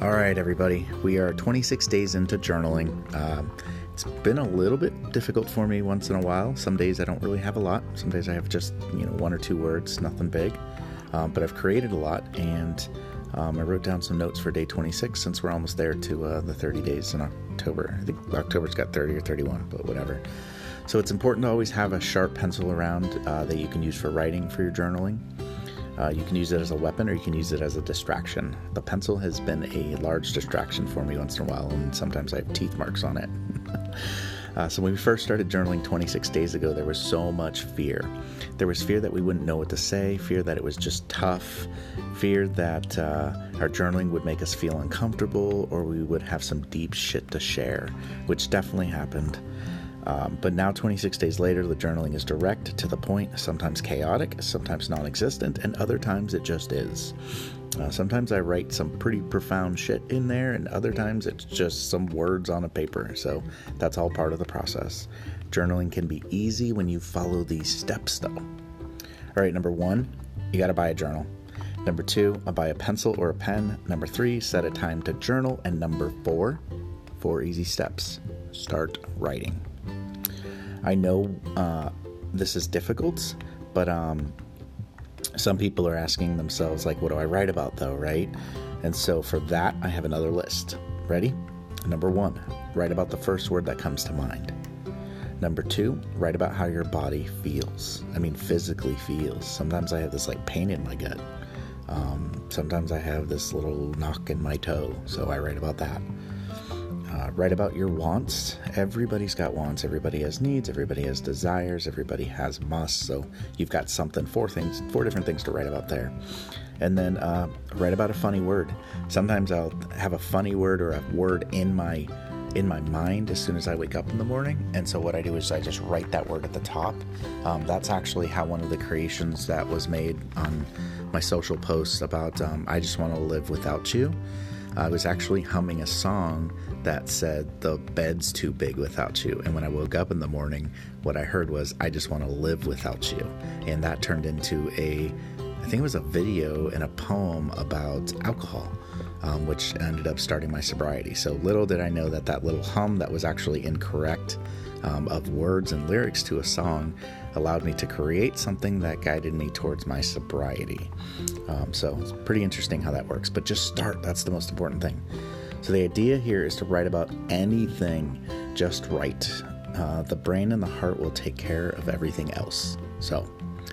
All right, everybody. We are 26 days into journaling. Um, it's been a little bit difficult for me once in a while. Some days I don't really have a lot. Some days I have just you know one or two words, nothing big. Um, but I've created a lot, and um, I wrote down some notes for day 26 since we're almost there to uh, the 30 days in October. I think October's got 30 or 31, but whatever. So it's important to always have a sharp pencil around uh, that you can use for writing for your journaling. Uh, you can use it as a weapon or you can use it as a distraction. The pencil has been a large distraction for me once in a while, and sometimes I have teeth marks on it. uh, so, when we first started journaling 26 days ago, there was so much fear. There was fear that we wouldn't know what to say, fear that it was just tough, fear that uh, our journaling would make us feel uncomfortable, or we would have some deep shit to share, which definitely happened. Um, but now, 26 days later, the journaling is direct, to the point, sometimes chaotic, sometimes non existent, and other times it just is. Uh, sometimes I write some pretty profound shit in there, and other times it's just some words on a paper. So that's all part of the process. Journaling can be easy when you follow these steps, though. All right, number one, you got to buy a journal. Number two, buy a pencil or a pen. Number three, set a time to journal. And number four, four easy steps start writing. I know uh, this is difficult, but um, some people are asking themselves, like, what do I write about though, right? And so for that, I have another list. Ready? Number one, write about the first word that comes to mind. Number two, write about how your body feels. I mean, physically feels. Sometimes I have this like pain in my gut. Um, sometimes I have this little knock in my toe, so I write about that. Uh, write about your wants. Everybody's got wants. Everybody has needs. Everybody has desires. Everybody has musts. So you've got something, four things, four different things to write about there. And then uh, write about a funny word. Sometimes I'll have a funny word or a word in my in my mind as soon as I wake up in the morning. And so what I do is I just write that word at the top. Um, that's actually how one of the creations that was made on my social posts about um, I just want to live without you. I was actually humming a song that said, The bed's too big without you. And when I woke up in the morning, what I heard was, I just want to live without you. And that turned into a, I think it was a video and a poem about alcohol. Um, which ended up starting my sobriety. So little did I know that that little hum that was actually incorrect um, of words and lyrics to a song allowed me to create something that guided me towards my sobriety. Um, so it's pretty interesting how that works. But just start, that's the most important thing. So the idea here is to write about anything, just write. Uh, the brain and the heart will take care of everything else. So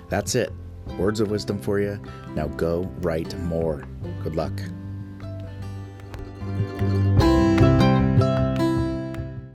that's it. Words of wisdom for you. Now go write more. Good luck.